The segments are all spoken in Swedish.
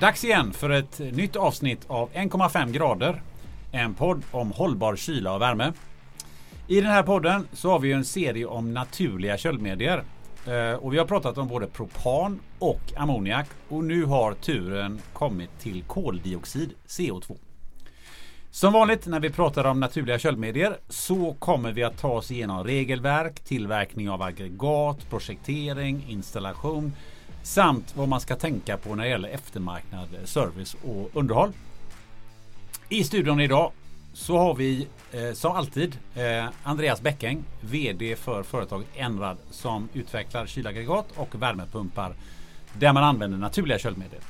Dags igen för ett nytt avsnitt av 1,5 grader. En podd om hållbar kyla och värme. I den här podden så har vi en serie om naturliga köldmedier. Eh, och vi har pratat om både propan och ammoniak. Och nu har turen kommit till koldioxid, CO2. Som vanligt när vi pratar om naturliga köldmedier så kommer vi att ta oss igenom regelverk, tillverkning av aggregat, projektering, installation samt vad man ska tänka på när det gäller eftermarknad, service och underhåll. I studion idag så har vi eh, som alltid eh, Andreas Bäckäng, VD för företaget Enrad som utvecklar kylaggregat och värmepumpar där man använder naturliga köldmedel.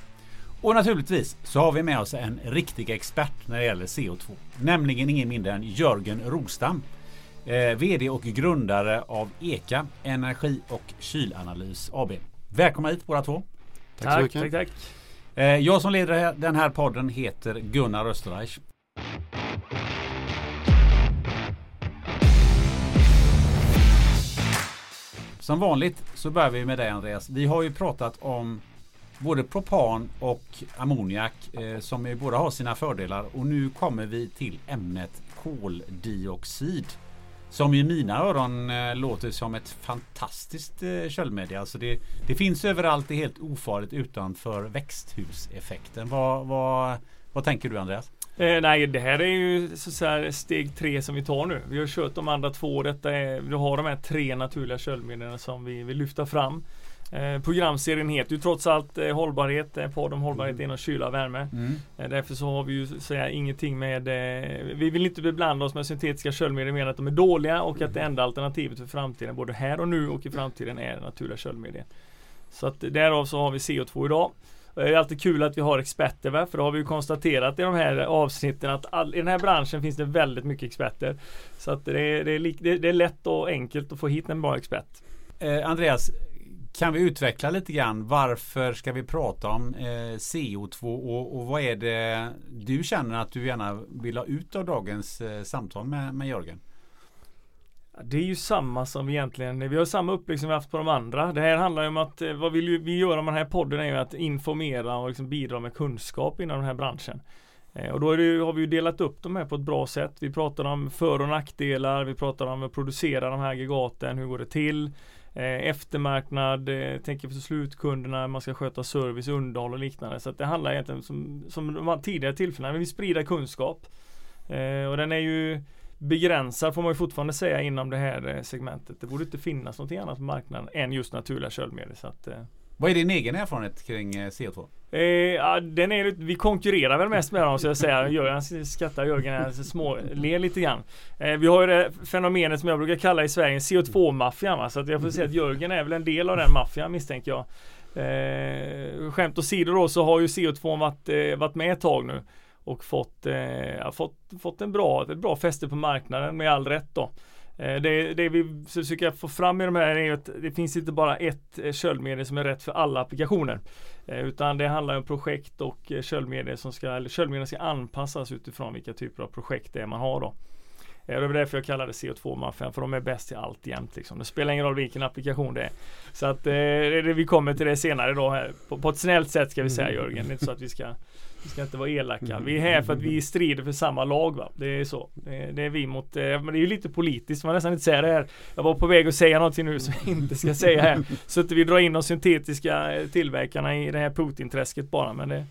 Och naturligtvis så har vi med oss en riktig expert när det gäller CO2. Nämligen ingen mindre än Jörgen Rostam. Eh, VD och grundare av EKA Energi och Kylanalys AB. Välkomna hit båda två. Tack, tack, tack, tack. Eh, jag som leder den här podden heter Gunnar Österreich. Som vanligt så börjar vi med dig Andreas. Vi har ju pratat om både propan och ammoniak eh, som ju båda har sina fördelar och nu kommer vi till ämnet koldioxid. Som i mina öron eh, låter som ett fantastiskt eh. Alltså det, det finns överallt, det är helt ofarligt utanför växthuseffekten. Vad, vad, vad tänker du Andreas? Eh, nej, det här är ju så här steg tre som vi tar nu. Vi har kört de andra två. Detta är, vi har de här tre naturliga köldmedierna som vi vill lyfta fram. Eh, programserien heter ju trots allt eh, hållbarhet, eh, podd om hållbarhet mm. inom kyla och värme. Mm. Eh, därför så har vi ju säga ingenting med eh, Vi vill inte beblanda oss med syntetiska köldmedel mer än att de är dåliga och att det enda alternativet för framtiden både här och nu och i framtiden är naturliga köldmedel. Så att därav så har vi CO2 idag. Det är alltid kul att vi har experter va? för då har vi ju konstaterat i de här avsnitten att all, i den här branschen finns det väldigt mycket experter. Så att det är, det är, det är lätt och enkelt att få hit en bra expert. Eh, Andreas, kan vi utveckla lite grann varför ska vi prata om eh, CO2 och, och, vad är det du känner att du gärna vill ha ut av dagens eh, samtal med, med Jörgen? Det är ju samma som egentligen, vi har samma upplägg som vi haft på de andra. Det här handlar ju om att eh, vad vill vi göra med den här podden är ju att informera och liksom bidra med kunskap inom den här branschen. Eh, och då det, har vi ju delat upp de här på ett bra sätt. Vi pratar om för och nackdelar, vi pratar om att producera de här aggregaten, hur går det till? Eh, eftermarknad, eh, tänker på slutkunderna, man ska sköta service, underhåll och liknande. Så det handlar egentligen som, som de tidigare tillfällena, vi vill sprida kunskap. Eh, och den är ju begränsad får man ju fortfarande säga inom det här eh, segmentet. Det borde inte finnas något annat på marknaden än just naturliga köldmedel. Så att, vad är din egen erfarenhet kring eh, CO2? Eh, ja, den är, vi konkurrerar väl mest med dem så jag säger. Jörgen skrattar, Jörgen är små, ler lite grann. Eh, vi har ju det fenomenet som jag brukar kalla i Sverige CO2-maffian. Så att jag får säga att Jörgen är väl en del av den maffian misstänker jag. Eh, skämt åsido då så har ju CO2 varit, eh, varit med ett tag nu. Och fått, eh, fått, fått en bra, ett bra fäste på marknaden med all rätt då. Eh, det, det vi försöker få fram i de här är att det finns inte bara ett eh, köldmedel som är rätt för alla applikationer. Eh, utan det handlar om projekt och köldmedel som ska, eller köldmedel ska anpassas utifrån vilka typer av projekt det är man har då. Det är därför jag kallar det CO2-maffian för de är bäst i allt jämt. Liksom. Det spelar ingen roll vilken applikation det är. Så att eh, vi kommer till det senare då här. På, på ett snällt sätt ska vi säga mm. Jörgen. Det är inte så att vi ska vi ska inte vara elaka. Vi är här för att vi strider för samma lag. Va? Det är så. Det är, vi mot, eh, men det är ju lite politiskt. Man nästan inte säga det här. Jag var på väg att säga någonting nu som jag inte ska säga här. Så att vi drar in de syntetiska eh, tillverkarna i det här Putin-träsket bara. Men det,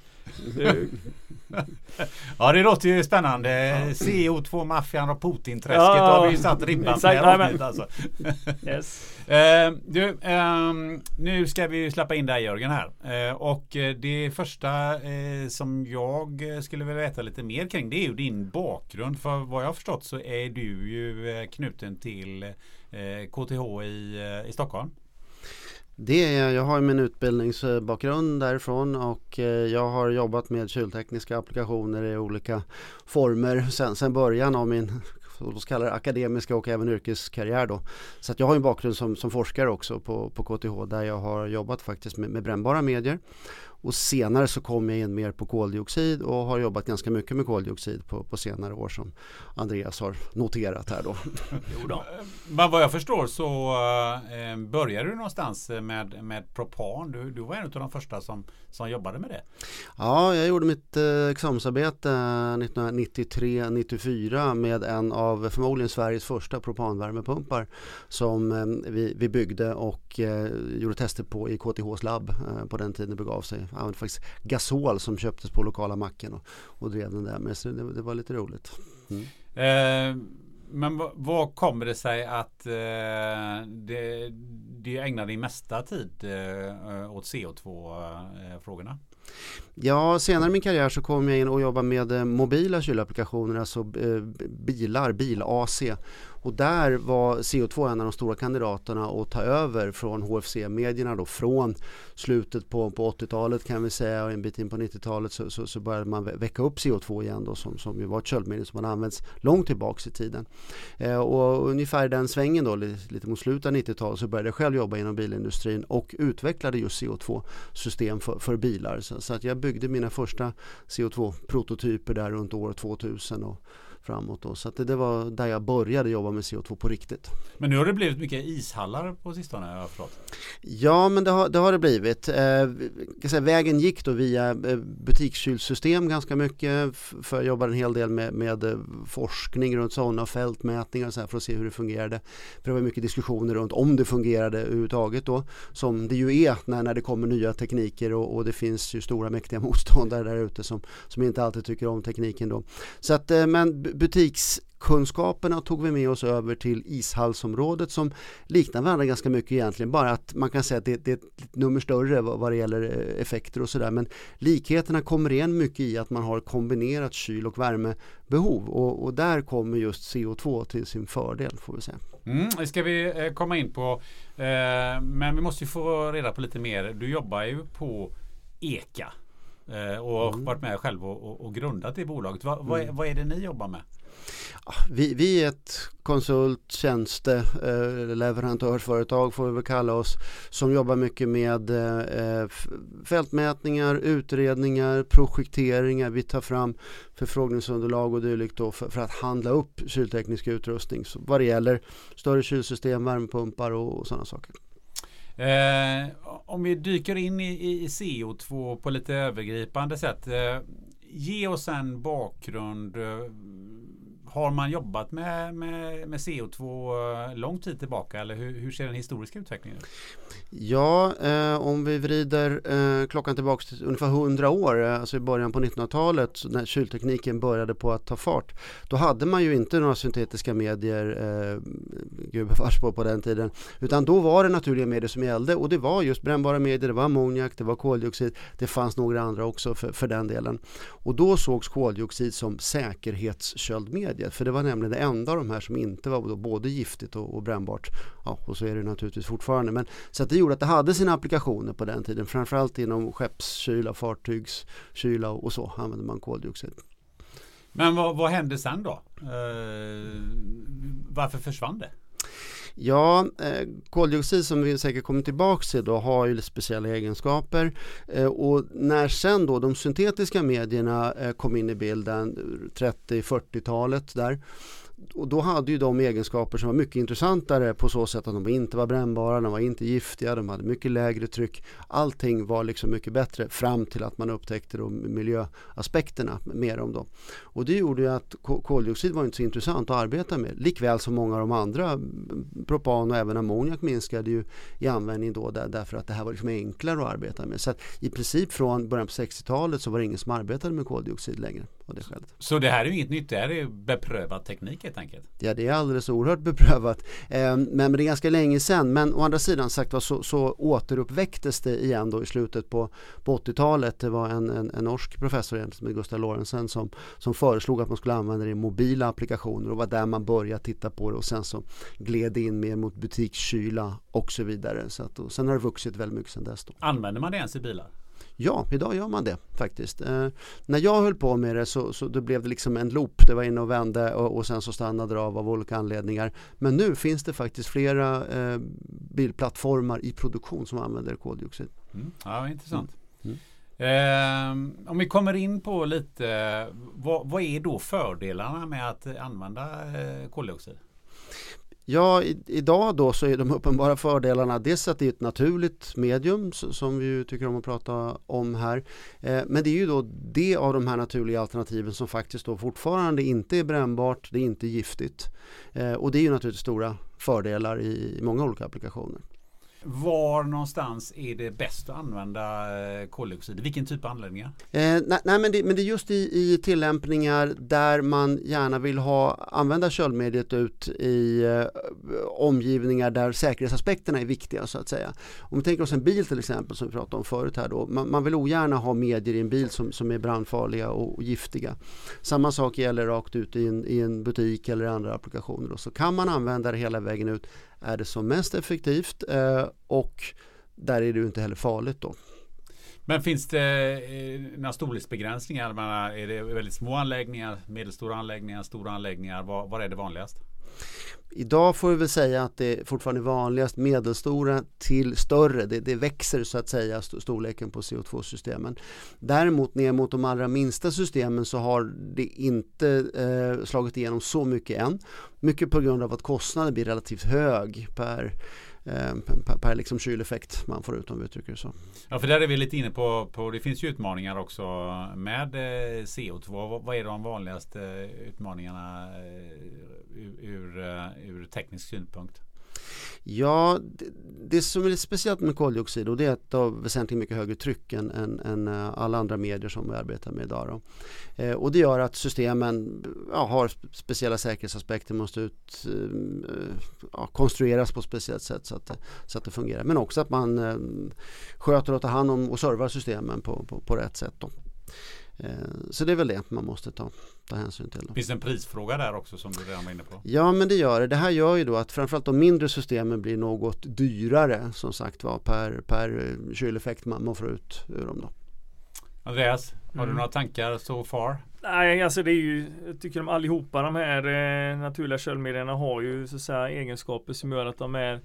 ja det låter ju spännande. CO2 maffian och Putin-träsket ja, har vi ju satt ribban exakt, med alltså. yes. Uh, du, um, nu ska vi släppa in dig Jörgen här. Uh, och det första uh, som jag skulle vilja veta lite mer kring det är ju din bakgrund. För vad jag har förstått så är du ju knuten till KTH i, i Stockholm. Det är, jag har min utbildningsbakgrund därifrån och eh, jag har jobbat med kyltekniska applikationer i olika former sen, sen början av min så kallade akademiska och även yrkeskarriär då. Så att jag har en bakgrund som, som forskare också på, på KTH där jag har jobbat faktiskt med, med brännbara medier och senare så kom jag in mer på koldioxid och har jobbat ganska mycket med koldioxid på, på senare år som Andreas har noterat här då. jo då. Men vad jag förstår så äh, började du någonstans med, med propan. Du, du var en av de första som, som jobbade med det. Ja, jag gjorde mitt eh, examensarbete 1993-94 med en av förmodligen Sveriges första propanvärmepumpar som eh, vi, vi byggde och eh, gjorde tester på i KTHs labb eh, på den tiden det begav sig. Använde faktiskt gasol som köptes på lokala macken och, och drev den där med så det, det var lite roligt. Mm. Eh, men vad kommer det sig att eh, det, det ägnar din mesta tid eh, åt CO2-frågorna? Eh, Ja, senare i min karriär så kom jag in och jobbade med eh, mobila kylapplikationer, alltså eh, bilar, bil-AC. Och där var CO2 en av de stora kandidaterna att ta över från HFC-medierna då från slutet på, på 80-talet kan vi säga och en bit in på 90-talet så, så, så, började man väcka upp CO2 igen då som, som ju var ett köldmedel som hade använts långt tillbaks i tiden. Eh, och ungefär i den svängen då lite, lite mot slutet av 90-talet så började jag själv jobba inom bilindustrin och utvecklade just CO2-system för, för bilar. Så, så, att jag byggde mina första CO2-prototyper där runt år 2000 och framåt. Då. Så det, det, var där jag började jobba med CO2 på riktigt. Men nu har det blivit mycket ishallar på sistone jag. Ja men det har det, har det blivit. Eh, säga, vägen gick då via eh, butikskylsystem ganska mycket. För jag jobbade en hel del med, med eh, forskning runt sådana fältmätningar så här, för att se hur det fungerade. För det var mycket diskussioner runt om det fungerade överhuvudtaget då. Som det ju är när, när det kommer nya tekniker och, och det finns ju stora mäktiga motståndare där ute som, som inte alltid tycker om tekniken då. Så att, eh, men butikskunskaperna tog vi med oss över till ishallsområdet som liknar varandra ganska mycket egentligen. Bara att man kan säga att det, det är ett nummer större vad, vad det gäller eh, effekter och sådär. Men likheterna kommer igen mycket i att man har kombinerat kyl och värmebehov och, och där kommer just CO2 till sin fördel får vi säga. Mm, det ska vi eh, komma in på. Eh, men vi måste ju få reda på lite mer. Du jobbar ju på EKA. Eh, och mm. varit med själv och, och, och grundat det bolaget. Va, mm. vad, är, vad är det ni jobbar med? Vi, vi är ett konsult, tjänste, eh, leverantörsföretag får vi väl kalla oss som jobbar mycket med eh, fältmätningar, utredningar, projekteringar. Vi tar fram förfrågningsunderlag och dylikt för, för, att handla upp kylteknisk utrustning så vad det gäller större kylsystem, värmepumpar och, och sådana saker. Eh, om vi dyker in i, i, CO2 på lite övergripande sätt. Eh, ge oss en bakgrund. Eh, har man jobbat med, med, med CO2 lång tid tillbaka eller hur, hur ser den historiska utvecklingen ut? Ja, eh, om vi vrider eh, klockan tillbaka till ungefär 100 år, eh, alltså i början på 1900-talet när kyltekniken började på att ta fart. Då hade man ju inte några syntetiska medier, eh, gud på, på den tiden, utan då var det naturliga medier som gällde och det var just brännbara medier, det var ammoniak, det var koldioxid, det fanns några andra också för, för den delen. Och då sågs koldioxid som giftighet. för det var nämligen det enda av de här som inte var både giftigt och, och brännbart. Ja, och så är det naturligtvis fortfarande. Men, så att det gjorde att det hade sina applikationer på den tiden. Framförallt inom skeppskyla, fartygskyla och så använde man koldioxid. Men vad, vad hände sen då? Eh, varför försvann det? Ja, eh, koldioxid som vi säkert kommer tillbaka till då har ju speciella egenskaper. Eh, och när sen då de syntetiska medierna eh, kom in i bilden eh, 30-40-talet där och då hade ju de egenskaper som var mycket intressantare på så sätt att de inte var brännbara, de var inte giftiga, de hade mycket lägre tryck. Allting var liksom mycket bättre fram till att man upptäckte då miljöaspekterna med dem. Och det gjorde ju att koldioxid var inte så intressant att arbeta med. Likväl som många av de andra, propan och även ammoniak minskade ju i användning då där, därför att det här var liksom enklare att arbeta med. Så att i princip från början på 60-talet så var det ingen som arbetade med koldioxid längre. Och det skälet. Så det här är ju inget nytt, det här är beprövad teknik helt enkelt? Ja det är alldeles oerhört beprövat. Eh, men, det är ganska länge sedan. Men å andra sidan sagt var så, så återuppväcktes det igen då i slutet på, på 80-talet. Det var en, en, en norsk professor som Gustav Lorentzen som, som föreslog att man skulle använda det i mobila applikationer och var där man började titta på det och sen så gled det in mer mot butikskyla och så vidare. Så att, och sen har det vuxit väldigt mycket sedan dess. Då. Använder man det ens i bilar? Ja, idag gör man det faktiskt. Eh, när jag höll på med det så, så då blev det liksom en loop. Det var inne och vände och, och sen så stannade det av av olika anledningar. Men nu finns det faktiskt flera eh, bilplattformar i produktion som använder koldioxid. Mm. Ja, intressant. Mm. Eh, om vi kommer in på lite, vad, vad, är då fördelarna med att använda eh, koldioxid? Ja, i, idag då så är de uppenbara fördelarna dels att det är ett naturligt medium som vi tycker om att prata om här. Eh, men det är ju då det av de här naturliga alternativen som faktiskt då fortfarande inte är brännbart, det är inte giftigt. Eh, och det är ju naturligtvis stora fördelar i, i många olika applikationer. Var någonstans är det bäst att använda eh, koldioxid? Vilken typ av anläggningar? Eh, nej, nej, men, det, men det är just i, i tillämpningar där man gärna vill ha, använda köldmediet ut i eh, omgivningar där säkerhetsaspekterna är viktiga så att säga. Om vi tänker oss en bil till exempel som vi pratade om förut här då. Man, man vill ogärna ha medier i en bil som, som är brandfarliga och, och giftiga. Samma sak gäller rakt ut i en, i en butik eller andra applikationer. Då. Så kan man använda det hela vägen ut är det som mest effektivt eh, och där är det ju inte heller farligt då. Men finns det eh, några storleksbegränsningar? Är det väldigt små anläggningar, medelstora anläggningar, stora anläggningar? Vad, var är det vanligast? Idag får vi väl säga att det är fortfarande är vanligast medelstora till större. Det, det växer så att säga storleken på CO2-systemen. Däremot ner mot de allra minsta systemen så har det inte eh, slagit igenom så mycket än. Mycket på grund av att kostnaden blir relativt hög per Eh, per, per liksom kyleffekt man får ut om vi uttrycker det så. Ja för där är vi lite inne på, på det finns ju utmaningar också med eh, CO2. Vad är de vanligaste utmaningarna eh, ur, ur, eh, ur teknisk synpunkt? Ja, det, det, som är lite speciellt med koldioxid och det är att det har väsentligt mycket högre tryck än, än, än eh, alla andra medier som vi arbetar med idag. Eh, och det gör att systemen ja, har speciella säkerhetsaspekter, måste ut, eh, ja, konstrueras på ett speciellt sätt så att, så att det fungerar. Men också att man eh, sköter och tar hand om och servar systemen på, på, på rätt sätt. Då. Eh, så det är väl det man måste ta, ta hänsyn till. Finns det en prisfråga där också som du redan var inne på? Ja men det gör det. Det här gör ju då att framförallt de mindre systemen blir något dyrare som sagt var per, per kyleffekt man, man får ut ur dem. Då. Andreas, har mm. du några tankar so far? Nej, alltså det är ju, jag tycker de allihopa de här eh, naturliga köldmedierna har ju så att säga egenskaper som gör att de är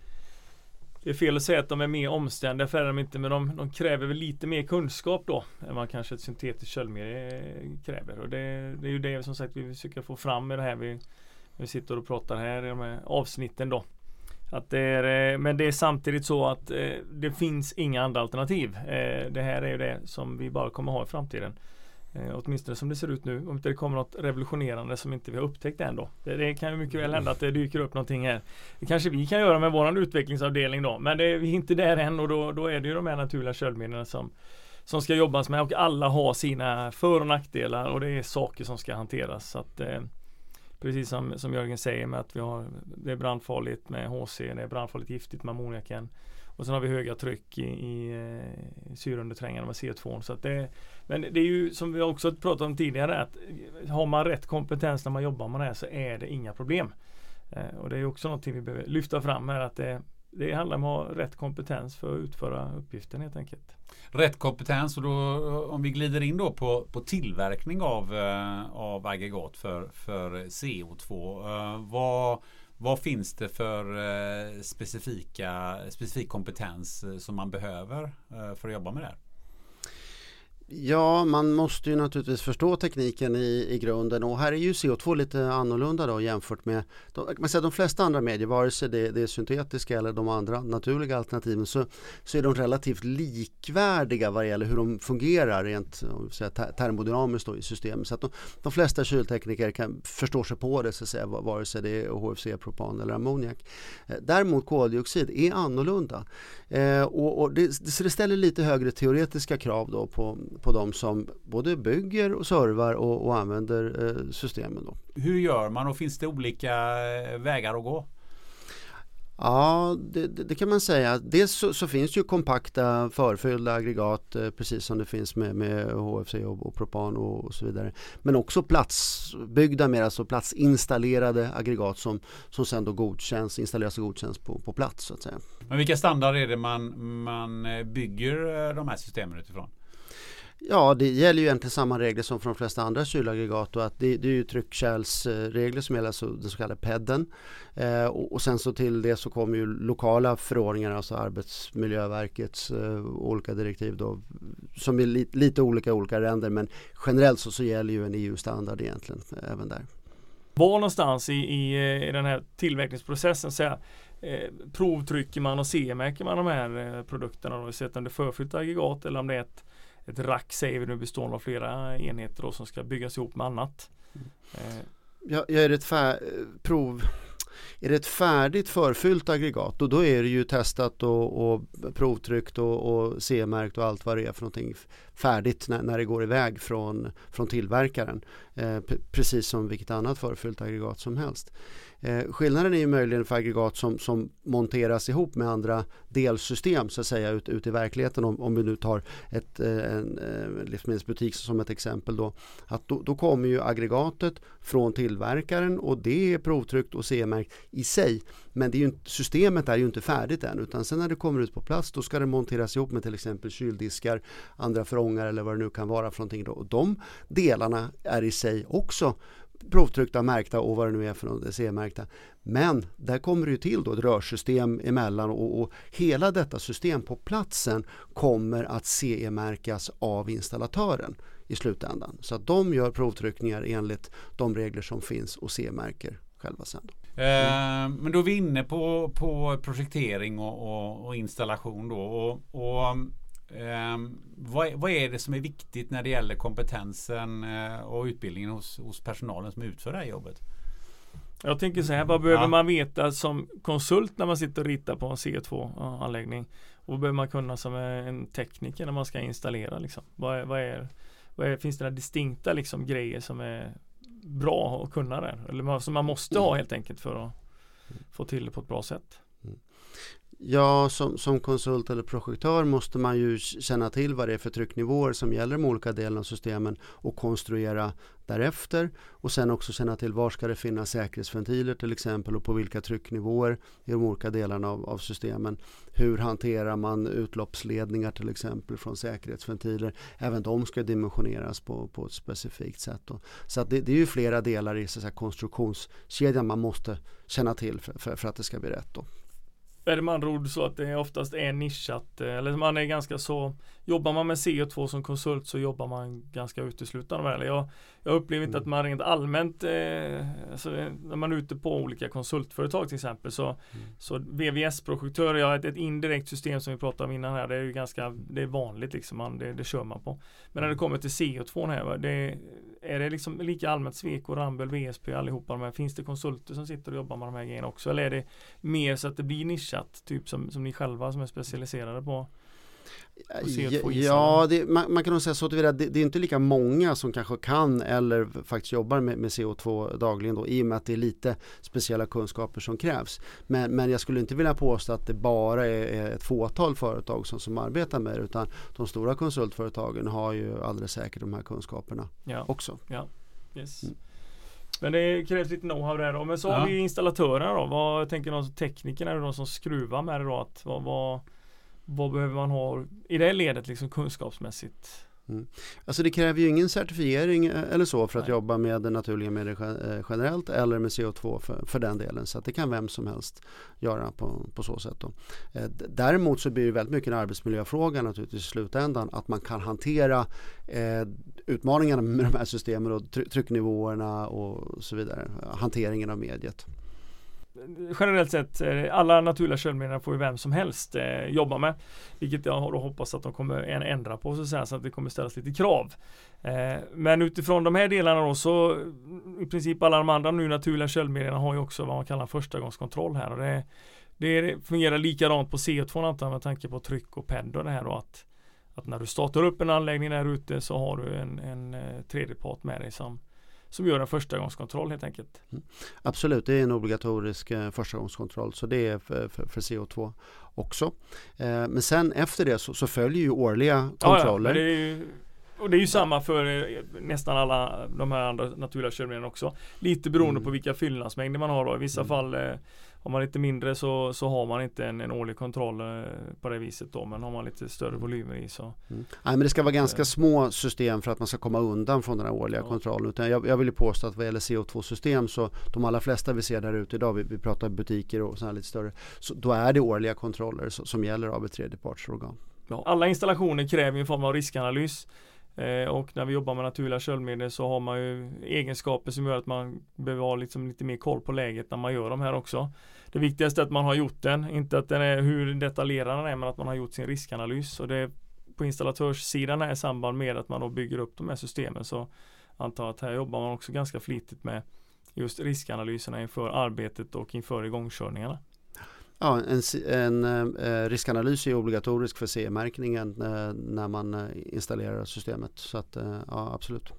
det är fel att säga att de är mer omständiga för är de inte men de, de, kräver väl lite mer kunskap då än vad kanske ett syntetiskt köldmedel eh, kräver. Och det, det, är ju det som sagt vi försöker få fram med det här vi, vi sitter och pratar här i de här avsnitten då. Att det är, eh, men det är samtidigt så att eh, det finns inga andra alternativ. Det här är ju det som vi bara kommer ha i framtiden. Eh, åtminstone som det ser ut nu. Om inte det kommer något revolutionerande som inte vi har upptäckt än då. Det, det, kan ju mycket väl hända att det dyker upp någonting här. Det kanske vi kan göra med våran utvecklingsavdelning då. Men det, vi är inte där än och då, då är det ju de här naturliga köldmedlen som, som ska jobbas med och alla har sina för och nackdelar och det är saker som ska hanteras. Så att, eh, precis som, som Jörgen säger med att vi har det är brandfarligt med HC, det är brandfarligt giftigt med ammoniaken. Och sen har vi höga tryck i, i, i syreunderträngarna med CO2. Så att det, men det är ju som vi också pratat om tidigare att har man rätt kompetens när man jobbar med det här så är det inga problem. Eh, och det är också någonting vi behöver lyfta fram här att det, det handlar om att ha rätt kompetens för att utföra uppgiften helt enkelt. Rätt kompetens och då om vi glider in då på, på tillverkning av, eh, av aggregat för, för CO2. Eh, vad vad finns det för specifika, specifik kompetens som man behöver för att jobba med det här? Ja, man måste ju naturligtvis förstå tekniken i, i grunden och här är ju CO2 lite annorlunda då jämfört med de, man säger, de flesta andra medier, vare sig det, det är syntetiska eller de andra naturliga alternativen så, så är de relativt likvärdiga vad gäller hur de fungerar rent säga, termodynamiskt i systemet. Så att de, de, flesta kyltekniker kan förstå sig på det så att säga, vare sig det är HFC, propan eller ammoniak. Eh, däremot koldioxid är annorlunda eh, och, och det, det ställer lite högre teoretiska krav då på på de som både bygger och servar och, och använder eh, systemen. Då. Hur gör man och finns det olika eh, vägar att gå? Ja, det, det, kan man säga. Dels så, så, finns ju kompakta förfyllda aggregat eh, precis som det finns med, med HFC och, och propan och, och, så vidare. Men också platsbyggda, mer alltså platsinstallerade aggregat som, som sen då godkänns, installeras och godkänns på, på plats. Så att säga. Men vilka standarder är det man, man bygger de här systemen utifrån? Ja, det gäller ju egentligen samma regler som för de flesta andra kylaggregat och att det, det är ju tryckkärlsregler som gäller, alltså den så kallade PEDen. Eh, och, och, sen så till det så kommer ju lokala förordningar, alltså Arbetsmiljöverkets eh, olika direktiv då, som är li, lite olika i olika länder men generellt så, så gäller ju en EU-standard egentligen eh, även där. Var någonstans i, i, eh, i den här tillverkningsprocessen så här, eh, provtrycker man och CE-märker man de här eh, produkterna då, oavsett om det är förfyllt aggregat eller om det är ett ett rack säger vi nu bestående av flera enheter då, som ska byggas ihop med annat. Mm. Eh. Ja, är det ett prov är det ett färdigt förfyllt aggregat och då är det ju testat och, och provtryckt och, och C-märkt och allt vad det är för någonting färdigt när, när det går iväg från, från tillverkaren. Eh, precis som vilket annat förfyllt aggregat som helst. Eh, skillnaden är ju möjligen för aggregat som, som monteras ihop med andra delsystem så att säga ut, ut i verkligheten om, om vi nu tar ett, eh, en, en eh, livsmedelsbutik som ett exempel då. Att då, då kommer ju aggregatet från tillverkaren och det är provtryckt och CE-märkt i sig. Men det är ju, systemet är ju inte färdigt än utan sen när det kommer ut på plats då ska det monteras ihop med till exempel kyldiskar, andra förångar eller vad det nu kan vara för någonting. Då. Och de delarna är i sig också provtryckta, märkta och vad det nu är för något, CE-märkta. Men där kommer det ju till då ett rörsystem emellan och, och hela detta system på platsen kommer att CE-märkas av installatören i slutändan. Så att de gör provtryckningar enligt de regler som finns och CE-märker själva sen. Mm. men då är vi inne på, på projektering och, och, och installation då. Och, och vad, vad, är det som är viktigt när det gäller kompetensen uh, och utbildningen hos, hos, personalen som utför det här jobbet? Jag tänker så här, vad behöver ja. man veta som konsult när man sitter och ritar på en C2-anläggning? Och vad behöver man kunna som en tekniker när man ska installera? Liksom? Vad, är, vad, är, vad är, finns det några distinkta liksom, grejer som är bra att kunna där? Eller som man måste ha helt enkelt för att få till det på ett bra sätt? Ja, som, som konsult eller projektör måste man ju känna till vad det är för trycknivåer som gäller de olika delarna av systemen och konstruera därefter. Och sen också känna till var ska det finnas säkerhetsventiler till exempel och på vilka trycknivåer i de olika delarna av, av systemen. Hur hanterar man utloppsledningar till exempel från säkerhetsventiler. Även de ska dimensioneras på, på ett specifikt sätt. Då. Så att det, det, är ju flera delar i så att säga, konstruktionskedjan man måste känna till för, för, för att det ska bli rätt. Då är det med andra ord så att det oftast är nischat eh, eller man är ganska så Jobbar man med CO2 som konsult så jobbar man ganska uteslutande med det. Jag, jag upplever inte mm. att man rent allmänt eh, alltså, när man är ute på olika konsultföretag till exempel så, mm. så VVS-projektör, ja ett, ett, indirekt system som vi pratade om innan här det är ju ganska det är vanligt liksom, man, det, det kör man på. Men när det kommer till CO2 här, det, är det liksom lika allmänt Sweco, Ramboll, VSP allihopa de här, finns det konsulter som sitter och jobbar med de här grejerna också? Eller är det mer så att det blir nischat typ som, som ni själva som är specialiserade på? Ja, det, man, man, kan nog säga så att det, det är inte lika många som kanske kan eller faktiskt jobbar med, med, CO2 dagligen då i och med att det är lite speciella kunskaper som krävs. Men, men jag skulle inte vilja påstå att det bara är, är ett fåtal företag som, som arbetar med det utan de stora konsultföretagen har ju alldeles säkert de här kunskaperna ja. också. Ja. Yes. Mm. Men det krävs lite know-how där då. Men så ja. har vi installatörerna då. Vad tänker de teknikerna, de som skruvar med det då? Att, vad, vad vad behöver man ha i det ledet liksom kunskapsmässigt? Mm. Alltså det kräver ju ingen certifiering eh, eller så för att Nej. jobba med naturliga medier eh, generellt eller med CO2 för, för, den delen. Så att det kan vem som helst göra på, på så sätt. Då. Eh, däremot så blir det väldigt mycket en arbetsmiljöfråga naturligtvis i slutändan. Att man kan hantera eh, utmaningarna med de här systemen och trycknivåerna och så vidare. Hanteringen av mediet generellt sett, eh, alla naturliga köldmedel får ju vem som helst eh, jobba med. Vilket jag hoppas att de kommer ändra på så att, säga, så att det kommer ställas lite krav. Eh, men utifrån de här delarna då så i princip alla de andra nu naturliga köldmedlen har ju också vad man kallar förstagångskontroll här. Och det, det fungerar likadant på CO2 antar med tanke på tryck och PED och det här då att, att när du startar upp en anläggning där ute så har du en, en eh, tredjepart med dig som som gör en förstagångskontroll helt enkelt. Mm. Absolut, det är en obligatorisk eh, förstagångskontroll så det är för, för, för CO2 också. Eh, men sen efter det så, så, följer ju årliga kontroller. Ja, ja, Och det är ju samma för eh, nästan alla de här andra naturliga köldmedlen också. Lite beroende Mm. på vilka fyllnadsmängder man har då. I vissa Mm. fall eh, har man lite mindre så, så har man inte en, en årlig kontroll eh, på det viset då. Men har man lite större volymer i så. Mm. Nej, men det ska vara ganska små system för att man ska komma undan från den här årliga Ja. kontrollen. Utan jag, jag vill ju påstå att vad gäller CO2-system så de allra flesta vi ser där ute idag, vi, vi pratar butiker och sådana här lite större, så då är det årliga kontroller så, som gäller av ett tredjepartsorgan. Ja. Alla installationer kräver en form av riskanalys. Eh, och när vi jobbar med naturliga köldmedel så har man ju egenskaper som gör att man behöver ha liksom lite mer koll på läget när man gör de här också. Det viktigaste är att man har gjort den, inte att den är hur detaljerad den är men att man har gjort sin riskanalys. Och det är på installatörssidan i samband med att man då bygger upp de här systemen så antar att här jobbar man också ganska flitigt med just riskanalyserna inför arbetet och inför igångkörningarna. Ja, en, si- en eh, riskanalys är obligatorisk för CE-märkningen eh, när man eh, installerar systemet. Så att eh, ja, absolut,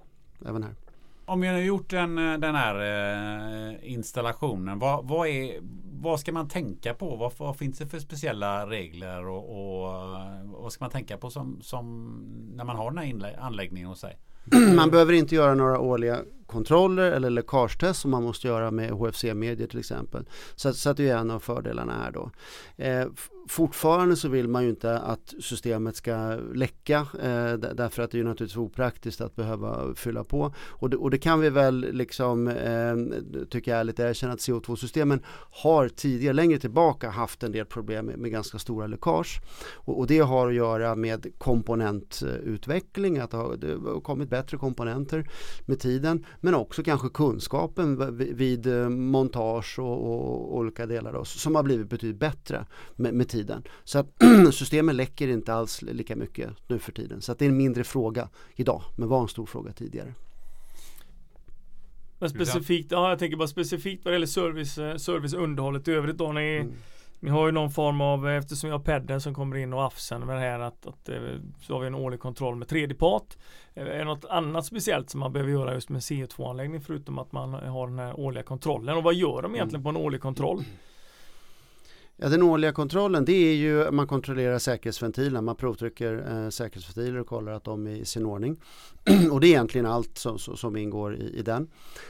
även här. Om jag har gjort den, eh, den här eh, installationen, vad, vad, är, vad ska man tänka på? Vad, vad finns det för speciella regler och, och eh, vad ska man tänka på som, som när man har den här anläggningen hos sig? Man behöver inte göra några årliga kontroller eller läckagetest som man måste göra med HFC-medier till exempel. Så, att- så att det är en av fördelarna här då. Eh, fortfarande så vill man ju inte att systemet ska läcka eh, därför att det är ju naturligtvis opraktiskt att behöva fylla på. Och det, och det kan vi väl liksom eh, tycka jag ärligt erkänna att CO2-systemen har tidigare, längre tillbaka haft en del problem med, med ganska stora läckage. Och, och det har att göra med komponentutveckling, att det har, det har kommit bättre komponenter med tiden. Men också kanske kunskapen vid, vid montage och, och olika delar då, som har blivit betydligt bättre med, med tiden. Så att systemen läcker inte alls lika mycket nu för tiden. Så att det är en mindre fråga idag, men var en stor fråga tidigare. Men specifikt, ja jag tänker bara specifikt vad det gäller service, eh, service underhållet i övrigt då. Ni, Mm. ni har ju någon form av, eh, eftersom vi har pedden som kommer in och afsen med det här att, att eh, så har vi en årlig kontroll med tredje part. Eh, Är det något annat speciellt som man behöver göra just med CO2-anläggning förutom att man har den här årliga kontrollen? Och vad gör de egentligen på en årlig kontroll? Ja, den årliga kontrollen det är ju man kontrollerar säkerhetsventilerna, man provtrycker eh, säkerhetsventiler och kollar att de är i sin ordning. och det är egentligen allt som, som ingår i, i den.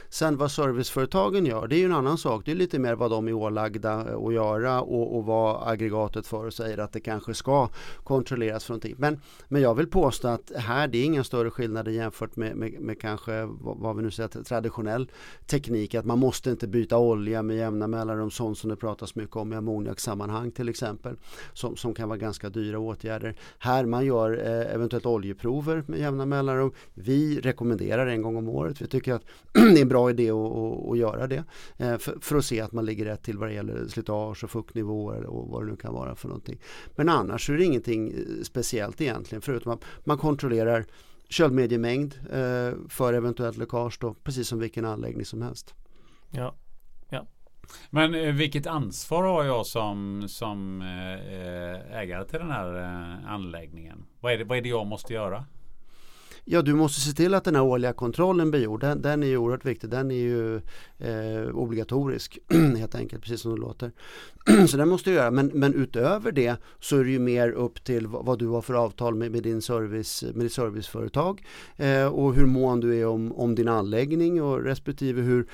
Sen vad serviceföretagen gör, det är ju en annan sak. Det är lite mer vad de är ålagda eh, att göra och, och vad aggregatet för och säger att det kanske ska kontrolleras för någonting. Men, men jag vill påstå att här det är inga större skillnader jämfört med, med, med kanske vad, vad vi nu säger traditionell teknik. Att man måste inte byta olja med jämna mellanrum, sånt som det pratas mycket om i ammoniaksammanhang till exempel. Som, som kan vara ganska dyra åtgärder. Här man gör eh, eventuellt oljeprover med jämna mellanrum. Vi rekommenderar en gång om året. Vi tycker att det är en bra idé att, att, att göra det. Eh, för, för att se att man ligger rätt till vad det gäller slitage och fuktnivåer och vad det nu kan vara för någonting. Men annars är det ingenting eh, speciellt egentligen förutom att man kontrollerar köldmediemängd eh, för eventuellt läckage då, precis som vilken anläggning som helst. Ja. Men vilket ansvar har jag som, som ägare till den här anläggningen? Vad är, det, vad är det jag måste göra? Ja, du måste se till att den här årliga kontrollen blir gjord. Den, den är ju oerhört viktig. Den är ju eh, obligatorisk helt enkelt, precis som det låter. så den måste du göra. Men, men utöver det så är det ju mer upp till vad, vad du har för avtal med, med, din service, med ditt serviceföretag eh, och hur mån du är om, om din anläggning och respektive hur,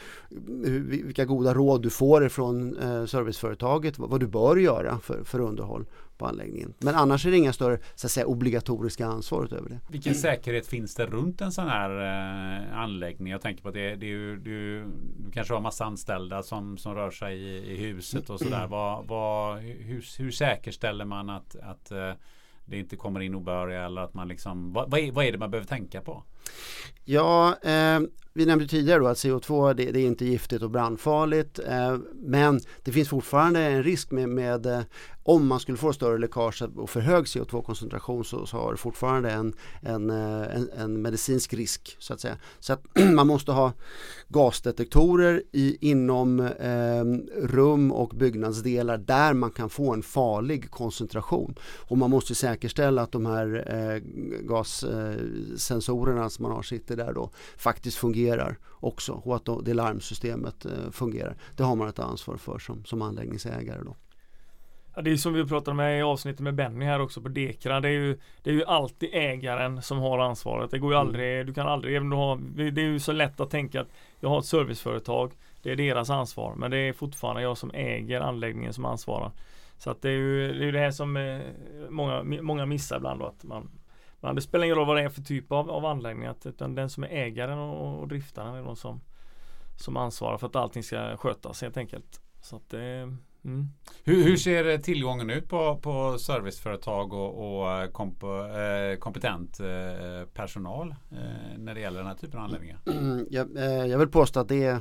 hur, vilka goda råd du får ifrån eh, serviceföretaget, vad, vad du bör göra för, för underhåll på anläggningen. Men annars är det inga större så att säga, obligatoriska ansvar utöver det. Vilken säkerhet finns det runt en sån här eh, anläggning? Jag tänker på att det, det är ju, du, du kanske har massa anställda som, som rör sig i, i huset och sådär. Vad, vad, hur, hur säkerställer man att, att eh, det inte kommer in obehöriga eller att man liksom vad, vad, är, vad är det man behöver tänka på? Ja, eh, vi nämnde tidigare då att CO2 det, det är inte giftigt och brandfarligt eh, men det finns fortfarande en risk med, med eh, om man skulle få större läckage och för hög CO2-koncentration så, så har det fortfarande en, en, eh, en, en medicinsk risk så att säga. Så att man måste ha gasdetektorer i, inom eh, rum och byggnadsdelar där man kan få en farlig koncentration. Och man måste säkerställa att de här eh, gassensorerna som man har sitter där då faktiskt fungerar också och att då, det larmsystemet eh, fungerar. Det har man ett ansvar för som, som anläggningsägare. Då. Ja, det är som vi pratade med i avsnittet med Benny här också på Dekra. Det är ju, det är ju alltid ägaren som har ansvaret. Det går ju Mm. aldrig, du kan aldrig, även du har, det är ju så lätt att tänka att jag har ett serviceföretag. Det är deras ansvar. Men det är fortfarande jag som äger anläggningen som ansvarar. Så att det är ju det, är det här som eh, många, många missar ibland då. Att man, man, det spelar ingen roll vad det är för typ av, av anläggning. Att, utan den som är ägaren och, och driftaren är de som, som ansvarar för att allting ska skötas helt enkelt. Så att det Mm. Hur, hur, ser tillgången ut på, på serviceföretag och, och komp, eh, kompetent eh, personal eh, när det gäller den här typen av anläggningar? Jag, eh, jag vill påstå att det är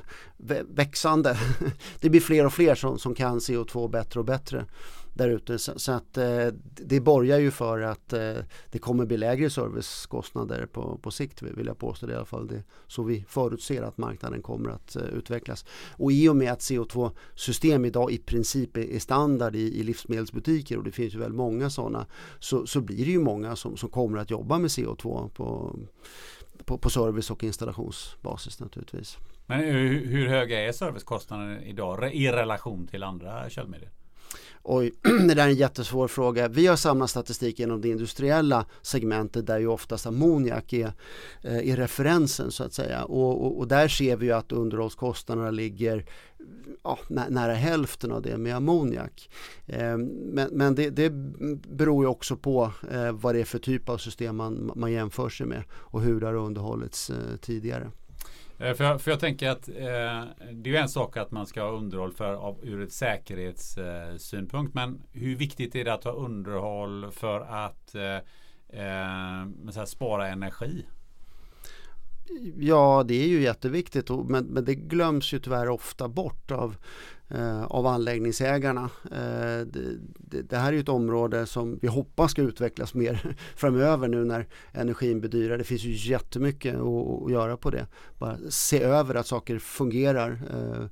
växande. Det blir fler och fler som, som kan CO2 bättre och bättre där ute. Så, så, att eh, det borgar ju för att eh, det kommer bli lägre servicekostnader på, på sikt vill jag påstå det i alla fall. Det, så vi förutser att marknaden kommer att eh, utvecklas. Och i och med att CO2-system idag i princip är, är standard i, i, livsmedelsbutiker och det finns ju väldigt många sådana så, så blir det ju många som, som kommer att jobba med CO2 på, på, på service och installationsbasis naturligtvis. Men hur, hur höga är servicekostnaderna idag i relation till andra källmedel? Oj, det där är en jättesvår fråga. Vi har samlat statistik inom det industriella segmentet där ju oftast ammoniak är, eh, är referensen så att säga. Och, och, och där ser vi ju att underhållskostnaderna ligger ja, nära hälften av det med ammoniak. Eh, men, men det, det beror ju också på eh, vad det är för typ av system man, man jämför sig med och hur det har underhållits tidigare. Eh, för jag, för jag tänker att eh, det är en sak att man ska ha underhåll för, av, ur ett säkerhetssynpunkt. Eh, men hur viktigt är det att ha underhåll för att eh, eh här, spara energi? Ja, det är ju jätteviktigt och, men, men det glöms ju tyvärr ofta bort av, eh, av anläggningsägarna. Eh, det, det, det, här är ju ett område som vi hoppas ska utvecklas mer framöver nu när energin bedyrar. Det finns ju jättemycket att, att göra på det. Bara se över att saker fungerar eh,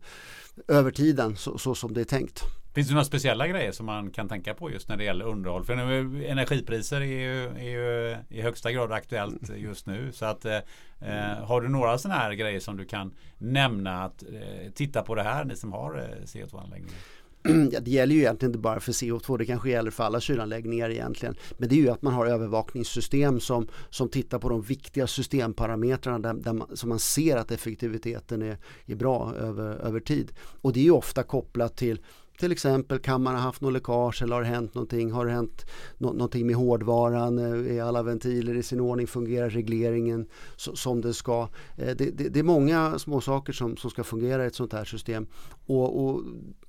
över tiden så, så som det är tänkt. Finns det några speciella grejer som man kan tänka på just när det gäller underhåll? För nu, energipriser är ju, är ju i högsta grad aktuellt just nu. Så att, eh, eh har du några sådana här grejer som du kan nämna att eh, titta på det här, ni som har eh, CO2-anläggningar? Ja, det gäller ju egentligen inte bara för CO2, det kanske gäller för alla kylanläggningar egentligen. Men det är ju att man har övervakningssystem som, som tittar på de viktiga systemparametrarna där, där man, så man ser att effektiviteten är, är bra över, över tid. Och det är ju ofta kopplat till till exempel kan man ha haft något läckage eller har det hänt någonting? Har det hänt no någonting med hårdvaran? Är alla ventiler i sin ordning? Fungerar regleringen som det ska? Det, det, det, är många små saker som, som ska fungera i ett sånt här system. Och, och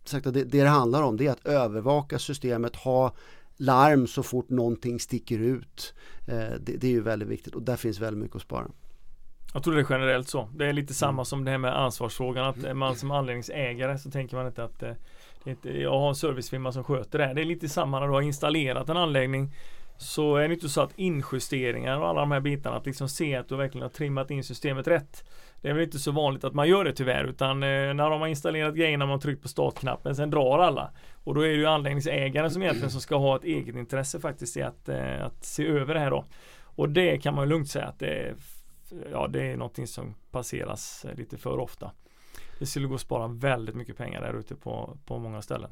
sagt, det, det det handlar om det är att övervaka systemet, ha larm så fort någonting sticker ut. Det, det är ju väldigt viktigt och där finns väldigt mycket att spara. Jag tror det är generellt så. Det är lite samma som det här med ansvarsfrågan. Att man som anläggningsägare så tänker man inte att jag har en servicefirma som sköter det här. Det är lite samma när du har installerat en anläggning så är det inte så att injusteringar och alla de här bitarna, att liksom se att du verkligen har trimmat in systemet rätt. Det är väl inte så vanligt att man gör det tyvärr utan eh, när de har installerat grejerna man tryckt på startknappen sen drar alla. Och då är det ju anläggningsägaren som egentligen som ska ha ett eget intresse faktiskt i att, eh, att se över det här då. Och det kan man lugnt säga att det är, ja, det är någonting som passeras eh, lite för ofta. Det skulle gå att spara väldigt mycket pengar där ute på, på många ställen.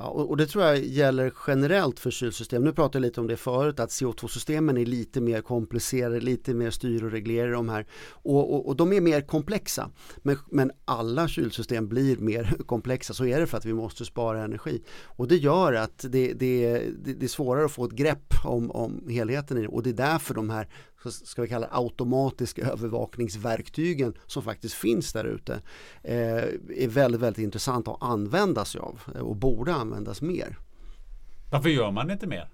Ja, och, det tror jag gäller generellt för kylsystem. Nu pratade jag lite om det förut att CO2-systemen är lite mer komplicerade, lite mer styr och reglerar de här. Och, och, och, de är mer komplexa. Men, men alla kylsystem blir mer komplexa. Så är det för att vi måste spara energi. Och det gör att det, det, det är svårare att få ett grepp om, om helheten i det. Och det är därför de här ska vi kalla automatiska övervakningsverktygen som faktiskt finns där ute eh, är väldigt, väldigt intressant att använda sig av och borde användas mer. Varför gör man inte mer?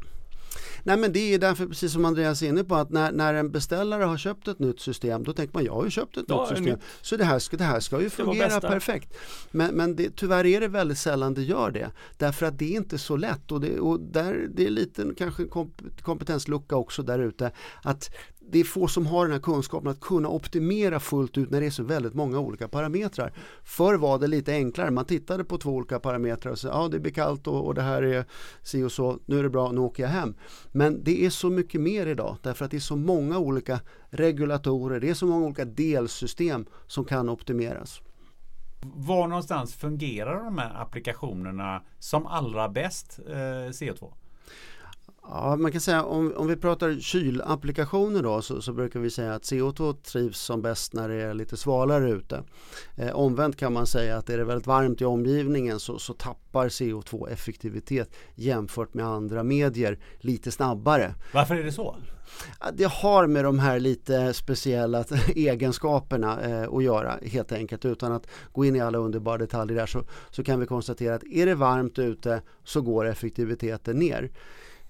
Nej men det är därför precis som Andreas är inne på att när, när en beställare har köpt ett nytt system då tänker man jag har ju köpt ett ja, nytt system. Nytt. Så det här, ska, det här ska ju fungera perfekt. Men, men det, tyvärr är det väldigt sällan det gör det. Därför att det är inte så lätt och det, och där, det är lite kanske kompetenslucka också där ute. Att det är få som har den här kunskapen att kunna optimera fullt ut när det är så väldigt många olika parametrar. Förr var det lite enklare, man tittade på två olika parametrar och sa ja det blir kallt och, och det här är si och så, nu är det bra, nu åker jag hem. Men det är så mycket mer idag därför att det är så många olika regulatorer, det är så många olika delsystem som kan optimeras. Var någonstans fungerar de här applikationerna som allra bäst eh, CO2? Ja, man kan säga om, om vi pratar kylapplikationer då så, så, brukar vi säga att CO2 trivs som bäst när det är lite svalare ute. Eh, omvänt kan man säga att är det väldigt varmt i omgivningen så, så tappar CO2 effektivitet jämfört med andra medier lite snabbare. Varför är det så? Det har med de här lite speciella egenskaperna eh, att göra helt enkelt. Utan att gå in i alla underbara detaljer där så, så kan vi konstatera att är det varmt ute så går effektiviteten ner.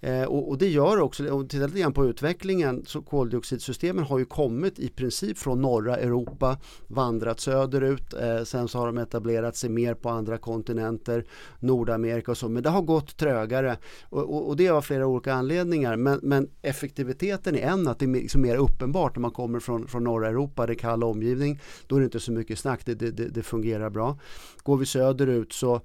Eh, och, och, det gör också, om vi tittar lite grann på utvecklingen, så koldioxidsystemen har ju kommit i princip från norra Europa, vandrat söderut, eh, sen så har de etablerat sig mer på andra kontinenter, Nordamerika och så, men det har gått trögare och, och, och det av flera olika anledningar. Men, men, effektiviteten är en, att det är liksom mer uppenbart när man kommer från, från norra Europa, det är kall omgivning, då är det inte så mycket snack, det, det, det fungerar bra. Går vi söderut så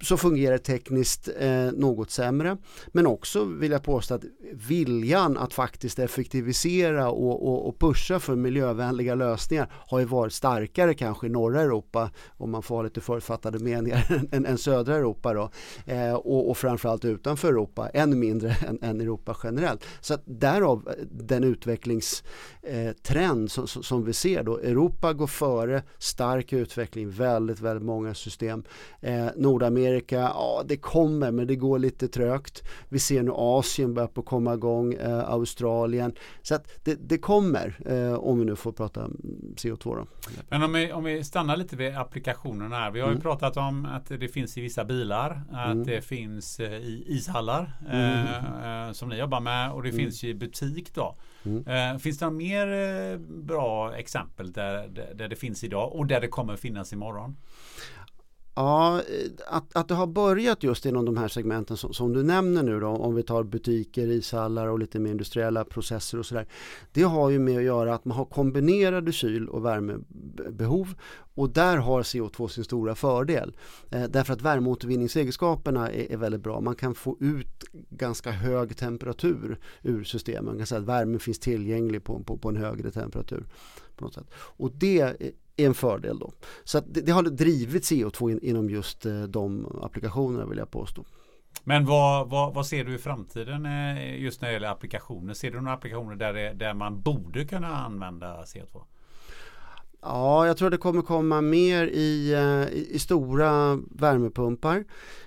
så fungerar tekniskt eh, något sämre. Men också vill jag påstå att viljan att faktiskt effektivisera och, och, och, pusha för miljövänliga lösningar har ju varit starkare kanske i norra Europa om man får ha lite förutfattade meningar än, än södra Europa då. Eh, och, och framförallt utanför Europa, än mindre än, än Europa generellt. Så att därav eh, den utvecklingstrend eh, som, som vi ser då. Europa går före, stark utveckling, väldigt, väldigt många system. Eh, Nordamerika Amerika, ja det kommer men det går lite trögt. Vi ser nu Asien börja på komma igång, eh, Australien. Så att det, det kommer eh, om vi nu får prata CO2 då. Men om vi, om vi stannar lite vid applikationerna här. Vi har ju mm. pratat om att det finns i vissa bilar, att mm. det finns eh, i ishallar mm. eh, som ni jobbar med och det mm. finns ju i butik då. Mm. Eh, finns det några mer eh, bra exempel där, där, där det finns idag och där det kommer finnas imorgon? Ja, att, att det har börjat just inom de här segmenten som, som, du nämner nu då, om vi tar butiker, ishallar och lite mer industriella processer och sådär. Det har ju med att göra att man har kombinerade kyl och värmebehov och där har CO2 sin stora fördel. Eh, därför att värmeåtervinningsegenskaperna är, är, väldigt bra. Man kan få ut ganska hög temperatur ur systemen. Man kan säga att värmen finns tillgänglig på, på, på en högre temperatur. På något sätt. Och det är en fördel då. Så det, det, har drivit CO2 in, inom just eh, de applikationerna vill jag påstå. Men vad, vad, vad, ser du i framtiden eh, just när det gäller applikationer? Ser du några applikationer där, det, där man borde kunna använda CO2? Ja, jag tror det kommer komma mer i, eh, i, i stora värmepumpar.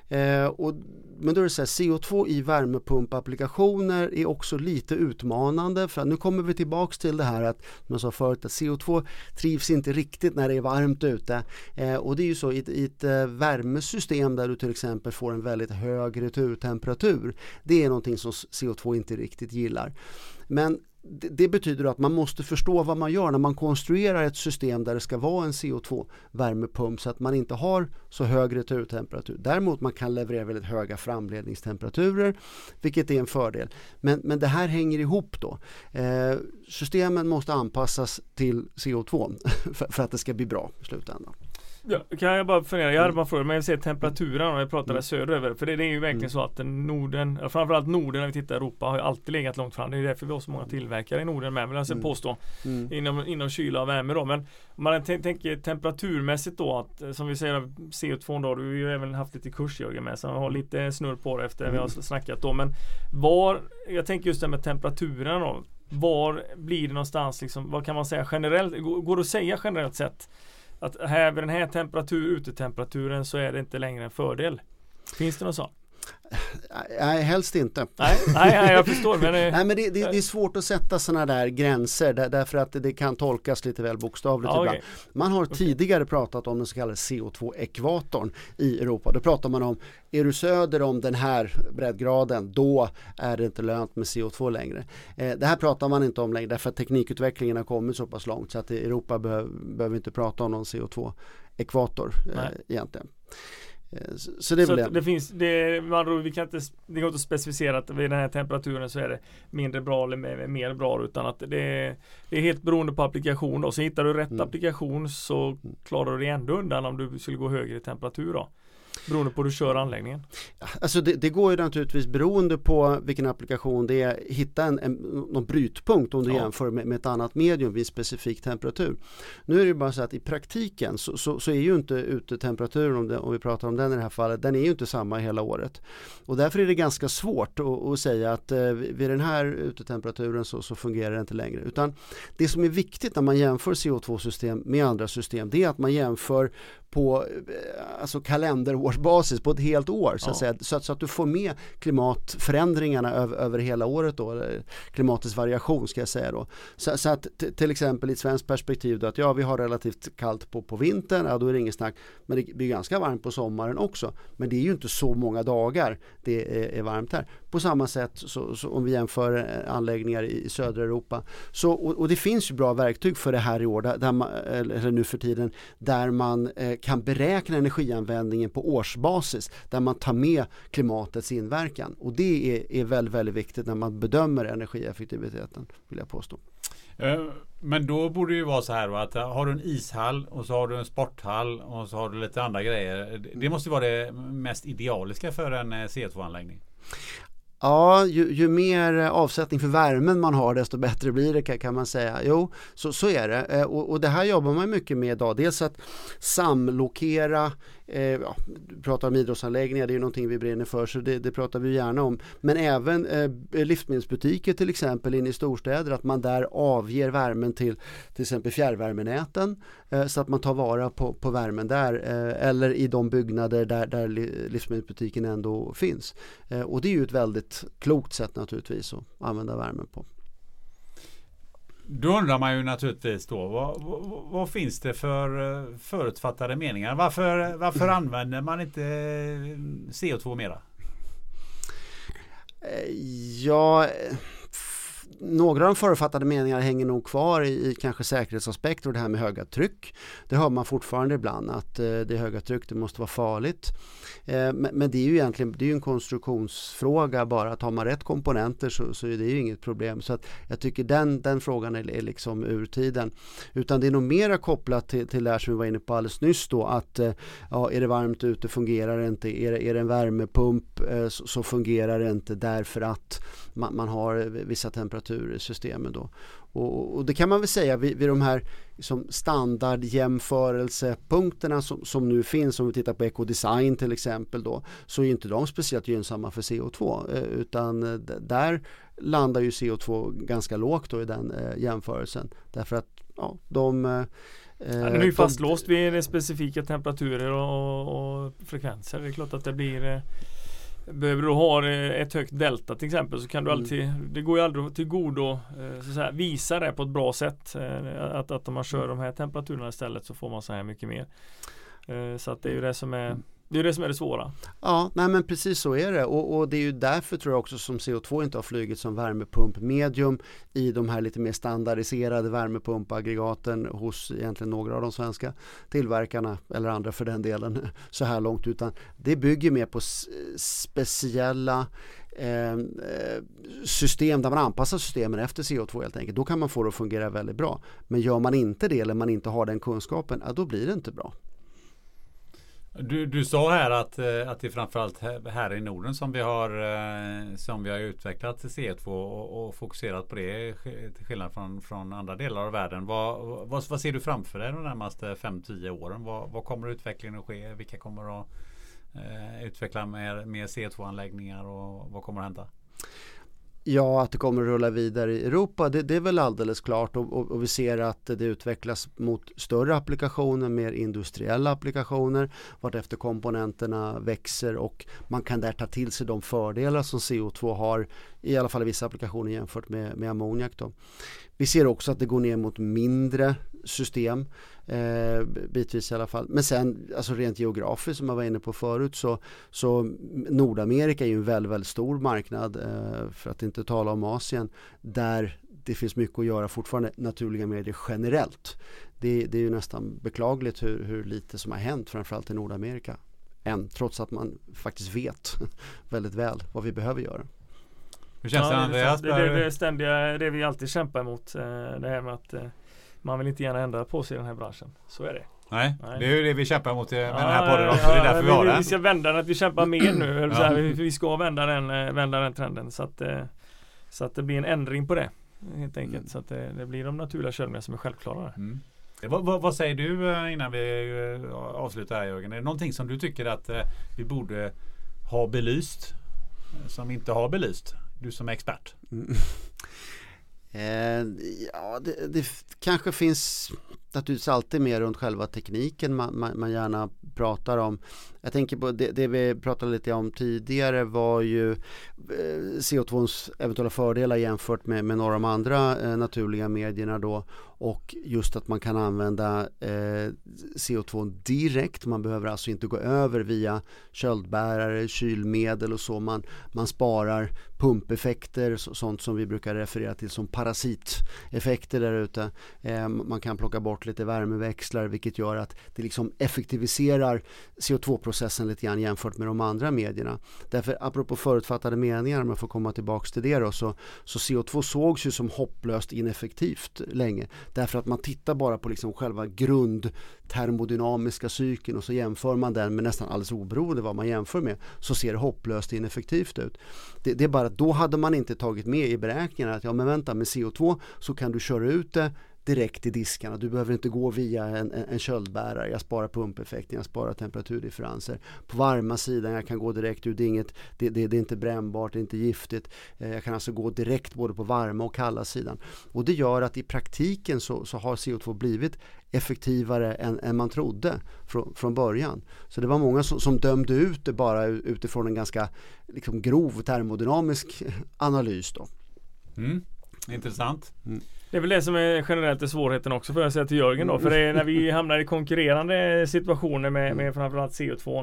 Eh, och, men då är det så här, CO2 i värmepumpapplikationer är också lite utmanande för nu kommer vi tillbaks till det här att, som jag sa förut, att CO2 trivs inte riktigt när det är varmt ute. Eh, och det är ju så i ett, i ett eh, värmesystem där du till exempel får en väldigt hög returtemperatur. Det är någonting som CO2 inte riktigt gillar. Men det, betyder att man måste förstå vad man gör när man konstruerar ett system där det ska vara en CO2-värmepump så att man inte har så hög returtemperatur. Däremot man kan leverera väldigt höga framledningstemperaturer vilket är en fördel. Men, men det här hänger ihop då. Eh, systemen måste anpassas till CO2 för, för att det ska bli bra i slutändan. Ja, kan jag bara fundera, jag hade bara frågat, men jag vill se temperaturen om jag pratar mm. söderöver. För det, det, är ju verkligen mm. så att Norden, framförallt Norden när vi tittar i Europa har ju alltid legat långt fram. Det är därför vi har så många tillverkare i Norden med, vill jag mm. påstå. Mm. Inom, inom kyla och värme då. Men om man tänker temperaturmässigt då, att, som vi säger CO2 då, du har ju även haft lite kurs Jörgen med, så jag har lite snurr på det efter mm. vi har mm. snackat då. Men var, jag tänker just det med temperaturen då. Var blir det någonstans liksom, vad kan man säga generellt? Går det att säga generellt sett att här vid den här temperatur, utetemperaturen så är det inte längre en fördel. Finns det något sånt? Nej, helst inte. Nej, nej, nej jag förstår. Men, det, nej, men det, det, det är svårt att sätta sådana där gränser där, därför att det, kan tolkas lite väl bokstavligt ja, ibland. Man har okay. tidigare pratat om den så kallade CO2-ekvatorn i Europa. Då pratar man om, är du söder om den här breddgraden, då är det inte lönt med CO2 längre. Eh, det här pratar man inte om längre därför att teknikutvecklingen har kommit så pass långt så att Europa behöver, behöver inte prata om någon CO2-ekvator eh, egentligen. Eh, så det, så det. det finns, det, man, vi kan inte, det går inte att specificera att vid den här temperaturen så är det mindre bra eller mer bra utan att det är, det är helt beroende på applikation då. Så hittar du rätt mm. applikation så klarar du dig ändå undan om du skulle gå högre temperatur då. Beroende på hur du kör anläggningen? Alltså det, det, går ju naturligtvis beroende på vilken applikation det är, hitta en, en, någon brytpunkt om du ja. jämför med, med, ett annat medium vid specifik temperatur. Nu är det bara så att i praktiken så, så, så är ju inte utetemperaturen, om, om vi pratar om den i det här fallet, den är ju inte samma hela året. Och därför är det ganska svårt att, att säga att eh, vid den här utetemperaturen så, så fungerar det inte längre. Utan det som är viktigt när man jämför CO2-system med andra system det är att man jämför på eh, alltså kalenderårsbasis på ett helt år så att, säga, så, att, så att du får med klimatförändringarna över, över hela året då, klimatets variation ska jag säga då. Så, så att till exempel i ett svenskt perspektiv då att ja vi har relativt kallt på, på vintern, ja då är det inget snack, men det blir ganska varmt på sommaren också. Men det är ju inte så många dagar det är, är varmt här. På samma sätt så, så om vi jämför eh, anläggningar i södra Europa. Så, och, och, det finns ju bra verktyg för det här i år, där, där man, eller nu för tiden, där man eh, kan beräkna energianvändningen på årsbasis där man tar med klimatets inverkan och det är, är väldigt, väldigt viktigt när man bedömer energieffektiviteten vill jag påstå. Eh, men då borde det ju vara så här att eh, har du en ishall och så har du en sporthall och så har du lite andra grejer. Det måste vara det mest idealiska för en eh, C2-anläggning. Ja, ju, ju, mer avsättning för värmen man har desto bättre blir det kan man säga. Jo, så, så är det. Och, och det här jobbar man mycket med idag. Dels att samlokera Eh, ja, pratar om idrottsanläggningar, det är ju någonting vi brinner för så det, det pratar vi gärna om. Men även eh, livsmedelsbutiker till exempel inne i storstäder att man där avger värmen till till exempel fjärrvärmenäten eh, så att man tar vara på, på värmen där eh, eller i de byggnader där, där livsmedelsbutiken ändå finns. Eh, och det är ju ett väldigt klokt sätt naturligtvis att använda värmen på. Då undrar man ju naturligtvis då vad, vad, vad, finns det för eh, förutfattade meningar? Varför, varför använder man inte CO2 mera? Eh, ja, några av de förutfattade meningarna hänger nog kvar i, i, kanske säkerhetsaspekter och det här med höga tryck. Det hör man fortfarande ibland att eh, det är höga tryck, det måste vara farligt. Eh, men, men, det är ju egentligen det är en konstruktionsfråga bara att har man rätt komponenter så, så är det ju inget problem. Så att jag tycker den, den frågan är, är liksom ur tiden. Utan det är nog mera kopplat till, till det här som vi var inne på alldeles nyss då att eh, ja, är det varmt ute fungerar det inte. Är det, är det en värmepump eh, så, så fungerar det inte därför att man, man har vissa temperaturer temperatursystemen då. Och, och, det kan man väl säga vid, vid de här liksom standardjämförelsepunkterna som, som nu finns, om vi tittar på ekodesign till exempel då, så är inte de speciellt gynnsamma för CO2 eh, utan eh, där landar ju CO2 ganska lågt då i den eh, jämförelsen därför att ja, de eh, den är ju fastlåst vid specifika temperaturer och, och, frekvenser. Det är klart att det blir Behöver du ha eh, ett högt delta till exempel så kan du mm. alltid Det går ju aldrig till godo eh, så säga, visa det på ett bra sätt eh, att, att om man kör de här temperaturerna istället så får man så här mycket mer Så att det är ju det som är mm det är det som är det svåra. Ja, nej men precis så är det och, och, det är ju därför tror jag också som CO2 inte har flugit som värmepumpmedium i de här lite mer standardiserade värmepumpaggregaten hos egentligen några av de svenska tillverkarna eller andra för den delen så här långt utan det bygger mer på speciella ehm, eh, system där man anpassar systemen efter CO2 helt enkelt. Då kan man få det att fungera väldigt bra. Men gör man inte det eller man inte har den kunskapen, ja, då blir det inte bra. Du, du sa här att, eh, att det är framförallt här i Norden som vi har, eh, som vi har utvecklat C2 och, och fokuserat på det till skillnad från, från andra delar av världen. Vad, vad, vad ser du framför dig de närmaste 5-10 åren? Vad, vad kommer utvecklingen att ske? Vilka kommer att eh, utveckla mer, mer C2-anläggningar och vad kommer att hända? Ja, att det kommer att rulla vidare i Europa, det, det är väl alldeles klart och, och, och, vi ser att det utvecklas mot större applikationer, mer industriella applikationer vartefter komponenterna växer och man kan där ta till sig de fördelar som CO2 har i alla fall i vissa applikationer jämfört med, med ammoniak. Då. Vi ser också att det går ner mot mindre system eh, bitvis i alla fall. Men sen alltså rent geografiskt som jag var inne på förut så, så Nordamerika är ju en väldigt, väldigt stor marknad eh, för att inte tala om Asien där det finns mycket att göra fortfarande naturliga medier generellt. Det, det är ju nästan beklagligt hur, hur lite som har hänt framförallt i Nordamerika än trots att man faktiskt vet väldigt väl vad vi behöver göra. Hur känns ja, det Andreas? Det, det, det, ständiga, det vi alltid kämpar emot. Eh, det här med att eh, man vill inte gärna ändra på sig i den här branschen. Så är det. Nej, Nej. det är ju det vi kämpar mot med Ja, den här podden ja, också. Det är ja, därför vi vi, har vi, den. vi ska vända den, att vi kämpar mer nu. eller så Ja. här, vi, vi ska vända den, eh, vända den trenden så att, eh, så att det blir en ändring på det. Helt enkelt. Mm. Så att det, det blir de naturliga köldmedlen som är självklara. Mm. Vad, vad, vad säger du eh, innan vi eh, avslutar här Jörgen? Är det någonting som du tycker att eh, vi borde ha belyst? eh, Som vi inte har belyst? Du som är expert. Mm. Eh, ja, det, det kanske finns naturligtvis alltid mer runt själva tekniken man, man, man gärna pratar om. Jag tänker på det, det vi pratade lite om tidigare var ju eh, CO2s eventuella fördelar jämfört med, med några av de andra eh, naturliga medierna då och just att man kan använda eh, CO2 direkt. Man behöver alltså inte gå över via köldbärare, kylmedel och så. Man, man sparar pumpeffekter, sånt som vi brukar referera till som parasiteffekter där ute. Eh, man kan plocka bort lite värmeväxlar vilket gör att det liksom effektiviserar CO2-processen lite grann jämfört med de andra medierna. Därför apropå förutfattade meningar, om jag får komma tillbaks till det då, så, så CO2 sågs ju som hopplöst ineffektivt länge. Därför att man tittar bara på liksom själva grundtermodynamiska cykeln och så jämför man den med nästan alldeles oberoende vad man jämför med så ser det hopplöst ineffektivt ut. Det, det är bara att då hade man inte tagit med i beräkningarna att ja men vänta med CO2 så kan du köra ut det direkt i diskarna. Du behöver inte gå via en, en, en köldbärare. Jag sparar pumpeffekten, jag sparar temperaturdifferenser. På varma sidan, jag kan gå direkt ut. Det är, inget, det, det, det är inte brännbart, det är inte giftigt. Eh, jag kan alltså gå direkt både på varma och kalla sidan. Och det gör att i praktiken så, så har CO2 blivit effektivare än, än man trodde från, från början. Så det var många som, som dömde ut det bara utifrån en ganska liksom, grov termodynamisk analys. Då. Mm. Intressant. Det är väl det som är generellt är svårigheten också får jag säga till Jörgen då. För det är när vi hamnar i konkurrerande situationer med, med framförallt CO2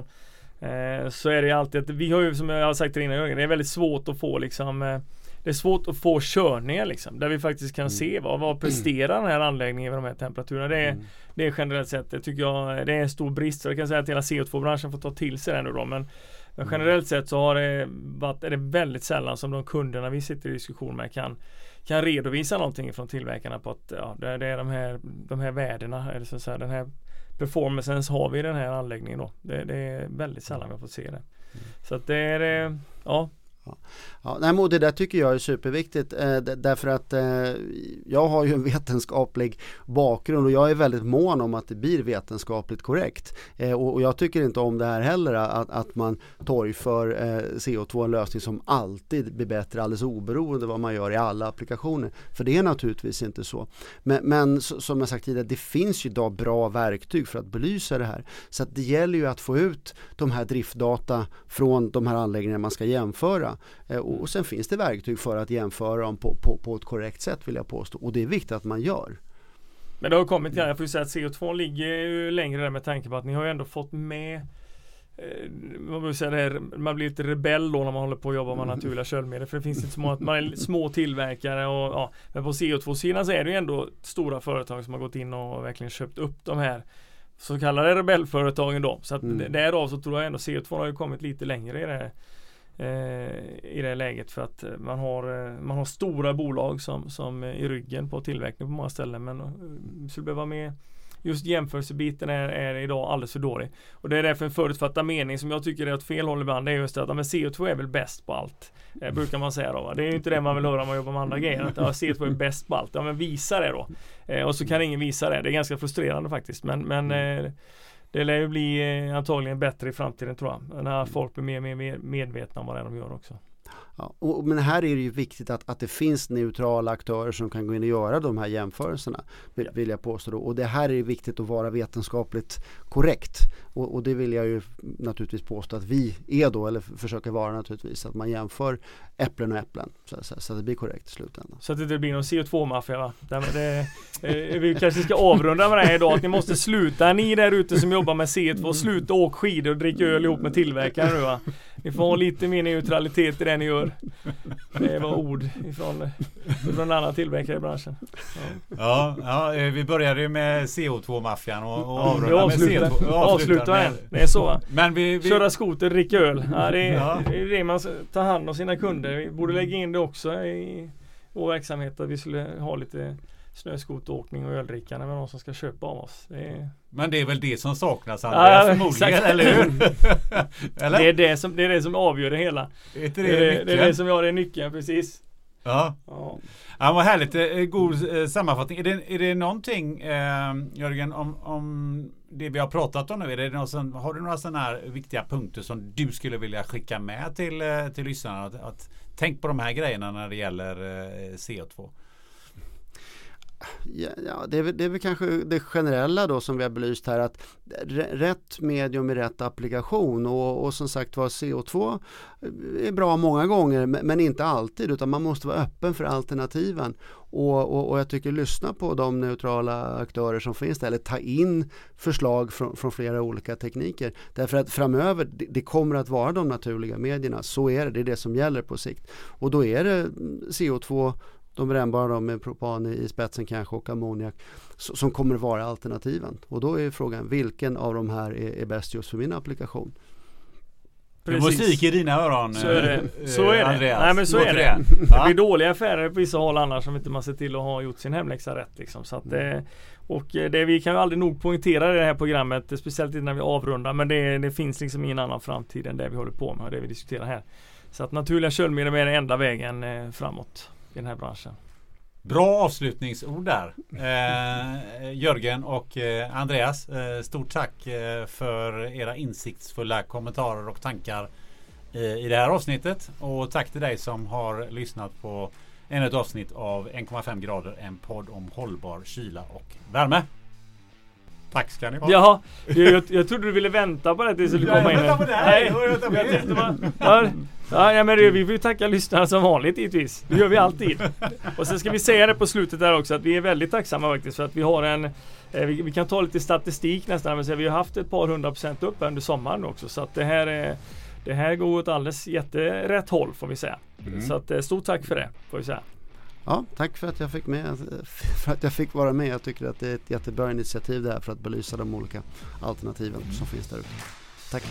eh, Så är det alltid att vi har ju som jag har sagt till innan Jörgen, det är väldigt svårt att få liksom eh, Det är svårt att få körningar liksom där vi faktiskt kan se vad, vad presterar den här anläggningen med de här temperaturerna. Det är, Mm. det är generellt sett, det tycker jag, det är en stor brist. Så jag kan säga att hela CO2-branschen får ta till sig det nu då. Men, men generellt sett så har det varit, är det väldigt sällan som de kunderna vi sitter i diskussion med kan kan redovisa någonting från tillverkarna på att ja, det, är de här, de här värdena eller så att säga, den här performancen har vi i den här anläggningen då. Det, det är väldigt sällan vi har fått se det. Så att det är, eh, ja, Ja, nej, men det där tycker jag är superviktigt eh, därför att eh, jag har ju en vetenskaplig bakgrund och jag är väldigt mån om att det blir vetenskapligt korrekt. Eh, och, och jag tycker inte om det här heller att, att man torgför eh, CO2 en lösning som alltid blir bättre alldeles oberoende vad man gör i alla applikationer. För det är naturligtvis inte så. Men, men som jag sagt tidigare, det finns ju idag bra verktyg för att belysa det här. Så att det gäller ju att få ut de här driftdata från de här anläggningarna man ska jämföra. Eh, Och, och sen finns det verktyg för att jämföra dem på, på, på ett korrekt sätt vill jag påstå. Och det är viktigt att man gör. Men det har kommit grann, jag får ju säga att CO2 ligger ju längre där med tanke på att ni har ju ändå fått med eh, man, vill säga det här, man blir lite rebell då när man håller på att jobba med naturliga köldmedel för det finns inte så många, man är små tillverkare och ja, men på CO2-sidan så är det ju ändå stora företag som har gått in och verkligen köpt upp de här så kallade rebellföretagen då. Så att Mm. därav så tror jag ändå CO2 har ju kommit lite längre i det här eh, i det läget för att eh, man har, eh, man har stora bolag som, som eh, i ryggen på tillverkning på många ställen men eh, skulle behöva med Just jämförelsebiten är, är idag alldeles för dålig. Och det är därför en förutfattad mening som jag tycker är åt fel håll ibland. Det är just att men CO2 är väl bäst på allt. Eh, brukar man säga då. Va? Det är ju inte det man vill höra om man jobbar med andra grejer. Att ja, CO2 är bäst på allt. Ja men visa det då. Eh, och så kan ingen visa det. Det är ganska frustrerande faktiskt. Men, men eh, det lär ju bli eh, antagligen bättre i framtiden tror jag. När folk blir mer, mer, mer medvetna om vad det är de gör också. Ja, och, men här är det ju viktigt att, att det finns neutrala aktörer som kan gå in och göra de här jämförelserna. Vill, vill jag påstå då. Och det här är viktigt att vara vetenskapligt korrekt. Och, och det vill jag ju naturligtvis påstå att vi är då, eller försöker vara naturligtvis. Att man jämför äpplen och äpplen. Så, så, så att det blir korrekt i slutändan. Så att det inte blir någon CO2-maffia va? Det, det, eh, vi kanske ska avrunda med det här idag. Att ni måste sluta, ni där ute som jobbar med CO2, sluta åk skidor och dricka öl ihop med tillverkaren nu va? Ni får ha lite mer neutralitet i det ni gör. Det var ord ifrån, ifrån en annan tillverkare i branschen. Ja. Ja, ja, eh, vi började ju med CO2-maffian och, och Vi avrundar med avslutar, CO2. avslutar med med-. Det är så va? Men vi, vi, Köra skoter, dricka öl. Ja, det, är, Ja. det är det man ska ta hand om sina kunder. Vi borde lägga in det också i vår verksamhet. Att vi skulle ha lite snöskoteråkning och öldrickande med någon som ska köpa av oss. Det är... Men det är väl det som saknas Andreas Ja, förmodligen, eller hur? eller? Det, är det, som, det är det som avgör det hela. Det det, är det, det, är det som jag har, det är nyckeln precis. Ja. Ja. Ja, vad härligt. Eh, God eh, sammanfattning. Är det, är det någonting eh, Jörgen om, om det vi har pratat om nu? Är det någon har du några sådana här viktiga punkter som du skulle vilja skicka med till, eh, till lyssnarna? Att, att, tänk på de här grejerna när det gäller eh, CO2. Ja, ja, det, är väl, det är väl kanske det generella då som vi har belyst här att rätt medium i rätt applikation och, och som sagt var CO2 eh, är bra många gånger men, men inte alltid utan man måste vara öppen för alternativen. Och, och, och jag tycker lyssna på de neutrala aktörer som finns där eller ta in förslag från, från flera olika tekniker. Därför att framöver det, det kommer att vara de naturliga medierna så är det, det är det som gäller på sikt. Och då är det mm, CO2 de brännbara då med propan i, spetsen kanske och ammoniak som kommer att vara alternativen. Och då är frågan vilken av de här är, är bäst just för min applikation? Är Musik i dina öron. Så är det. eh, Så är det. Andreas. Nej, men så Låter är det. det. Blir dåliga affärer på vissa håll annars om inte man ser till att ha gjort sin hemläxa rätt. Liksom. Så att, eh, och eh, det, vi kan ju aldrig nog poängtera i det här programmet, speciellt när vi avrundar. Men det, det finns liksom ingen annan framtid än det vi håller på med och det vi diskuterar här. Så att naturliga köldmedel är den enda vägen framåt i den här branschen. Bra avslutningsord där. Eh, Jörgen och eh, Andreas, eh, stort tack eh, för era insiktsfulla kommentarer och tankar eh, i det här avsnittet. Och tack till dig som har lyssnat på ännu ett avsnitt av 1,5 grader, en podd om hållbar kyla och värme. Tack ska ni ha. Jaha, jag, jag, jag trodde du ville vänta på det tills du skulle komma in. vänta på det här. Vänta på det. jag ja, men det, vi vill tacka lyssnarna som vanligt givetvis. Det gör vi alltid. Och sen ska vi säga det på slutet där också att vi är väldigt tacksamma faktiskt för att vi har en eh, vi, vi kan ta lite statistik nästan. Men vi har haft ett par hundra procent upp under sommaren också. Så att det här är det här går åt alldeles jätterätt håll får vi säga. Mm. Så att, eh, stort tack för det får vi säga. Ja, tack för att jag fick med för att jag fick vara med. Jag tycker att det är ett jättebra initiativ det här för att belysa de olika alternativen som finns där ute. Tack!